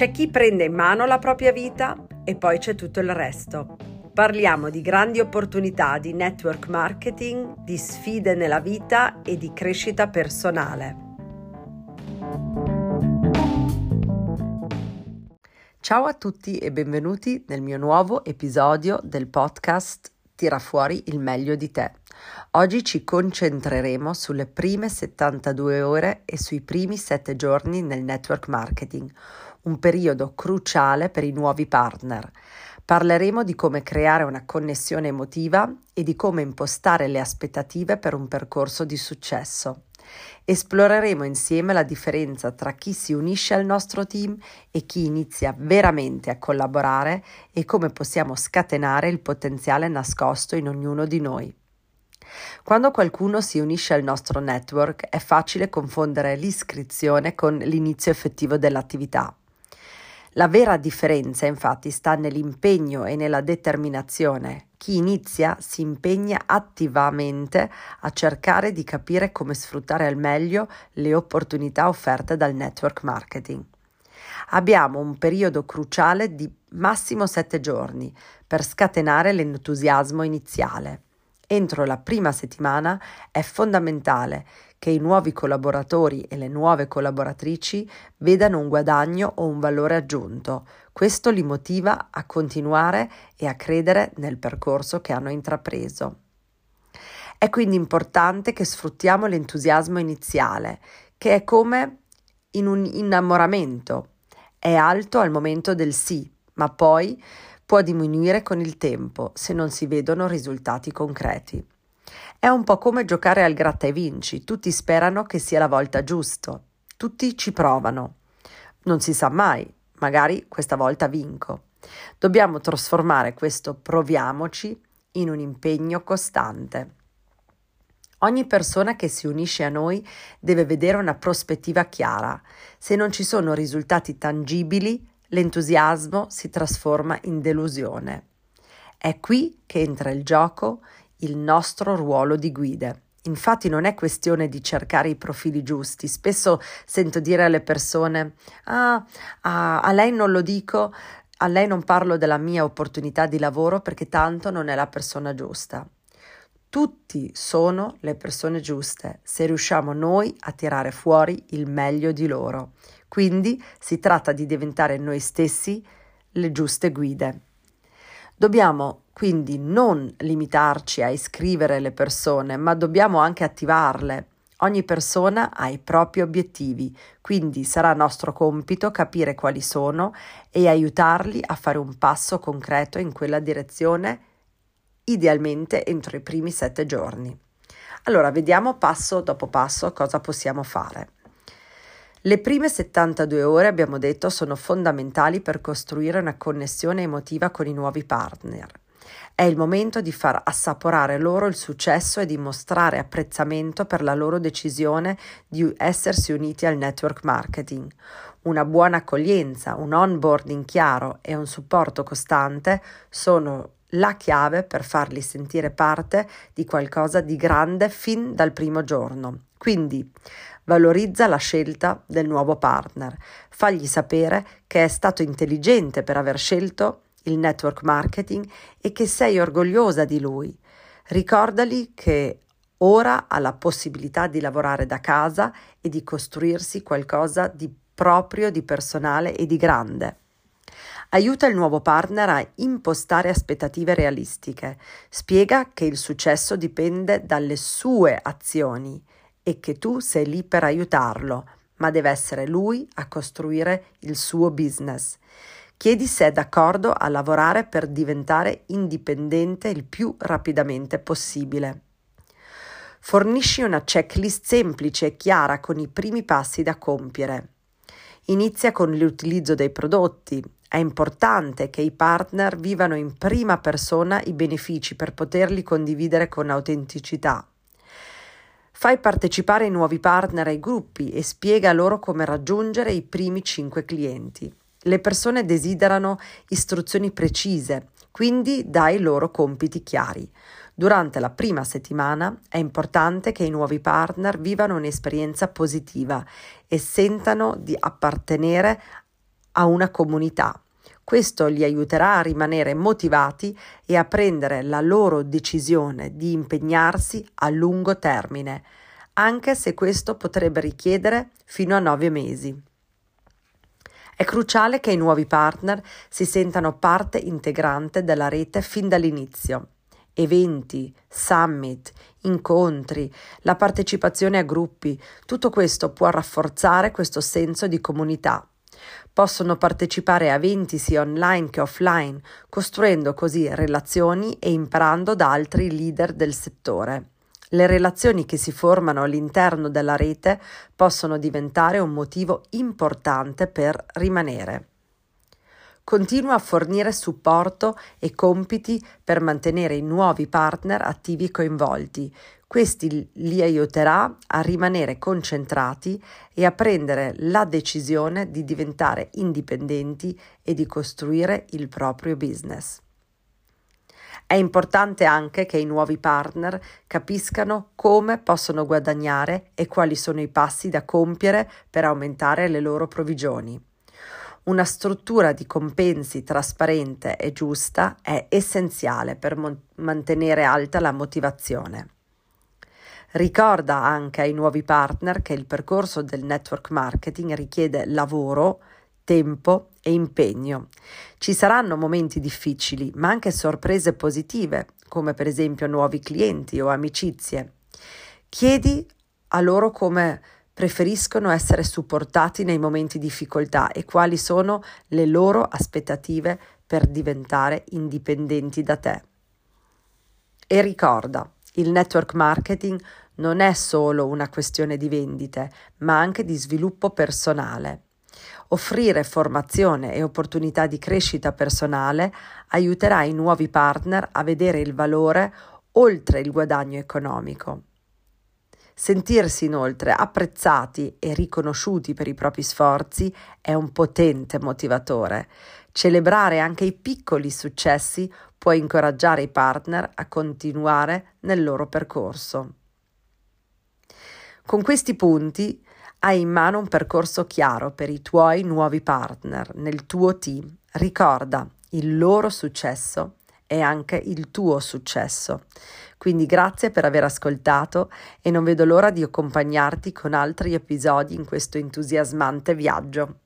C'è chi prende in mano la propria vita e poi c'è tutto il resto. Parliamo di grandi opportunità di network marketing, di sfide nella vita e di crescita personale. Ciao a tutti e benvenuti nel mio nuovo episodio del podcast Tira fuori il meglio di te. Oggi ci concentreremo sulle prime 72 ore e sui primi 7 giorni nel network marketing, un periodo cruciale per i nuovi partner. Parleremo di come creare una connessione emotiva e di come impostare le aspettative per un percorso di successo. Esploreremo insieme la differenza tra chi si unisce al nostro team e chi inizia veramente a collaborare e come possiamo scatenare il potenziale nascosto in ognuno di noi. Quando qualcuno si unisce al nostro network è facile confondere l'iscrizione con l'inizio effettivo dell'attività. La vera differenza infatti sta nell'impegno e nella determinazione. Chi inizia si impegna attivamente a cercare di capire come sfruttare al meglio le opportunità offerte dal network marketing. Abbiamo un periodo cruciale di massimo sette giorni per scatenare l'entusiasmo iniziale. Entro la prima settimana è fondamentale che i nuovi collaboratori e le nuove collaboratrici vedano un guadagno o un valore aggiunto. Questo li motiva a continuare e a credere nel percorso che hanno intrapreso. È quindi importante che sfruttiamo l'entusiasmo iniziale, che è come in un innamoramento. È alto al momento del sì, ma poi può diminuire con il tempo se non si vedono risultati concreti. È un po' come giocare al gratta e vinci, tutti sperano che sia la volta giusta, tutti ci provano. Non si sa mai, magari questa volta vinco. Dobbiamo trasformare questo proviamoci in un impegno costante. Ogni persona che si unisce a noi deve vedere una prospettiva chiara. Se non ci sono risultati tangibili, l'entusiasmo si trasforma in delusione. È qui che entra il gioco il nostro ruolo di guide. Infatti non è questione di cercare i profili giusti. Spesso sento dire alle persone: ah, ah, a lei non lo dico, a lei non parlo della mia opportunità di lavoro perché tanto non è la persona giusta. Tutti sono le persone giuste se riusciamo noi a tirare fuori il meglio di loro. Quindi si tratta di diventare noi stessi le giuste guide. Dobbiamo quindi non limitarci a iscrivere le persone, ma dobbiamo anche attivarle. Ogni persona ha i propri obiettivi, quindi sarà nostro compito capire quali sono e aiutarli a fare un passo concreto in quella direzione, idealmente entro i primi sette giorni. Allora, vediamo passo dopo passo cosa possiamo fare. Le prime 72 ore, abbiamo detto, sono fondamentali per costruire una connessione emotiva con i nuovi partner. È il momento di far assaporare loro il successo e di mostrare apprezzamento per la loro decisione di essersi uniti al network marketing. Una buona accoglienza, un onboarding chiaro e un supporto costante sono la chiave per farli sentire parte di qualcosa di grande fin dal primo giorno. Quindi valorizza la scelta del nuovo partner, fagli sapere che è stato intelligente per aver scelto il network marketing e che sei orgogliosa di lui. Ricordali che ora ha la possibilità di lavorare da casa e di costruirsi qualcosa di proprio, di personale e di grande. Aiuta il nuovo partner a impostare aspettative realistiche. Spiega che il successo dipende dalle sue azioni e che tu sei lì per aiutarlo, ma deve essere lui a costruire il suo business. Chiedi se è d'accordo a lavorare per diventare indipendente il più rapidamente possibile. Fornisci una checklist semplice e chiara con i primi passi da compiere. Inizia con l'utilizzo dei prodotti. È importante che i partner vivano in prima persona i benefici per poterli condividere con autenticità. Fai partecipare i nuovi partner ai gruppi e spiega loro come raggiungere i primi 5 clienti. Le persone desiderano istruzioni precise, quindi dai loro compiti chiari. Durante la prima settimana è importante che i nuovi partner vivano un'esperienza positiva e sentano di appartenere a una comunità. Questo li aiuterà a rimanere motivati e a prendere la loro decisione di impegnarsi a lungo termine, anche se questo potrebbe richiedere fino a nove mesi. È cruciale che i nuovi partner si sentano parte integrante della rete fin dall'inizio. Eventi, summit, incontri, la partecipazione a gruppi, tutto questo può rafforzare questo senso di comunità Possono partecipare a eventi sia online che offline, costruendo così relazioni e imparando da altri leader del settore. Le relazioni che si formano all'interno della rete possono diventare un motivo importante per rimanere. Continua a fornire supporto e compiti per mantenere i nuovi partner attivi e coinvolti, questi li aiuterà a rimanere concentrati e a prendere la decisione di diventare indipendenti e di costruire il proprio business. È importante anche che i nuovi partner capiscano come possono guadagnare e quali sono i passi da compiere per aumentare le loro provvigioni. Una struttura di compensi trasparente e giusta è essenziale per mo- mantenere alta la motivazione. Ricorda anche ai nuovi partner che il percorso del network marketing richiede lavoro, tempo e impegno. Ci saranno momenti difficili, ma anche sorprese positive, come per esempio nuovi clienti o amicizie. Chiedi a loro come preferiscono essere supportati nei momenti di difficoltà e quali sono le loro aspettative per diventare indipendenti da te. E ricorda, il network marketing non è solo una questione di vendite, ma anche di sviluppo personale. Offrire formazione e opportunità di crescita personale aiuterà i nuovi partner a vedere il valore oltre il guadagno economico. Sentirsi inoltre apprezzati e riconosciuti per i propri sforzi è un potente motivatore. Celebrare anche i piccoli successi può incoraggiare i partner a continuare nel loro percorso. Con questi punti hai in mano un percorso chiaro per i tuoi nuovi partner nel tuo team. Ricorda, il loro successo è anche il tuo successo. Quindi grazie per aver ascoltato e non vedo l'ora di accompagnarti con altri episodi in questo entusiasmante viaggio.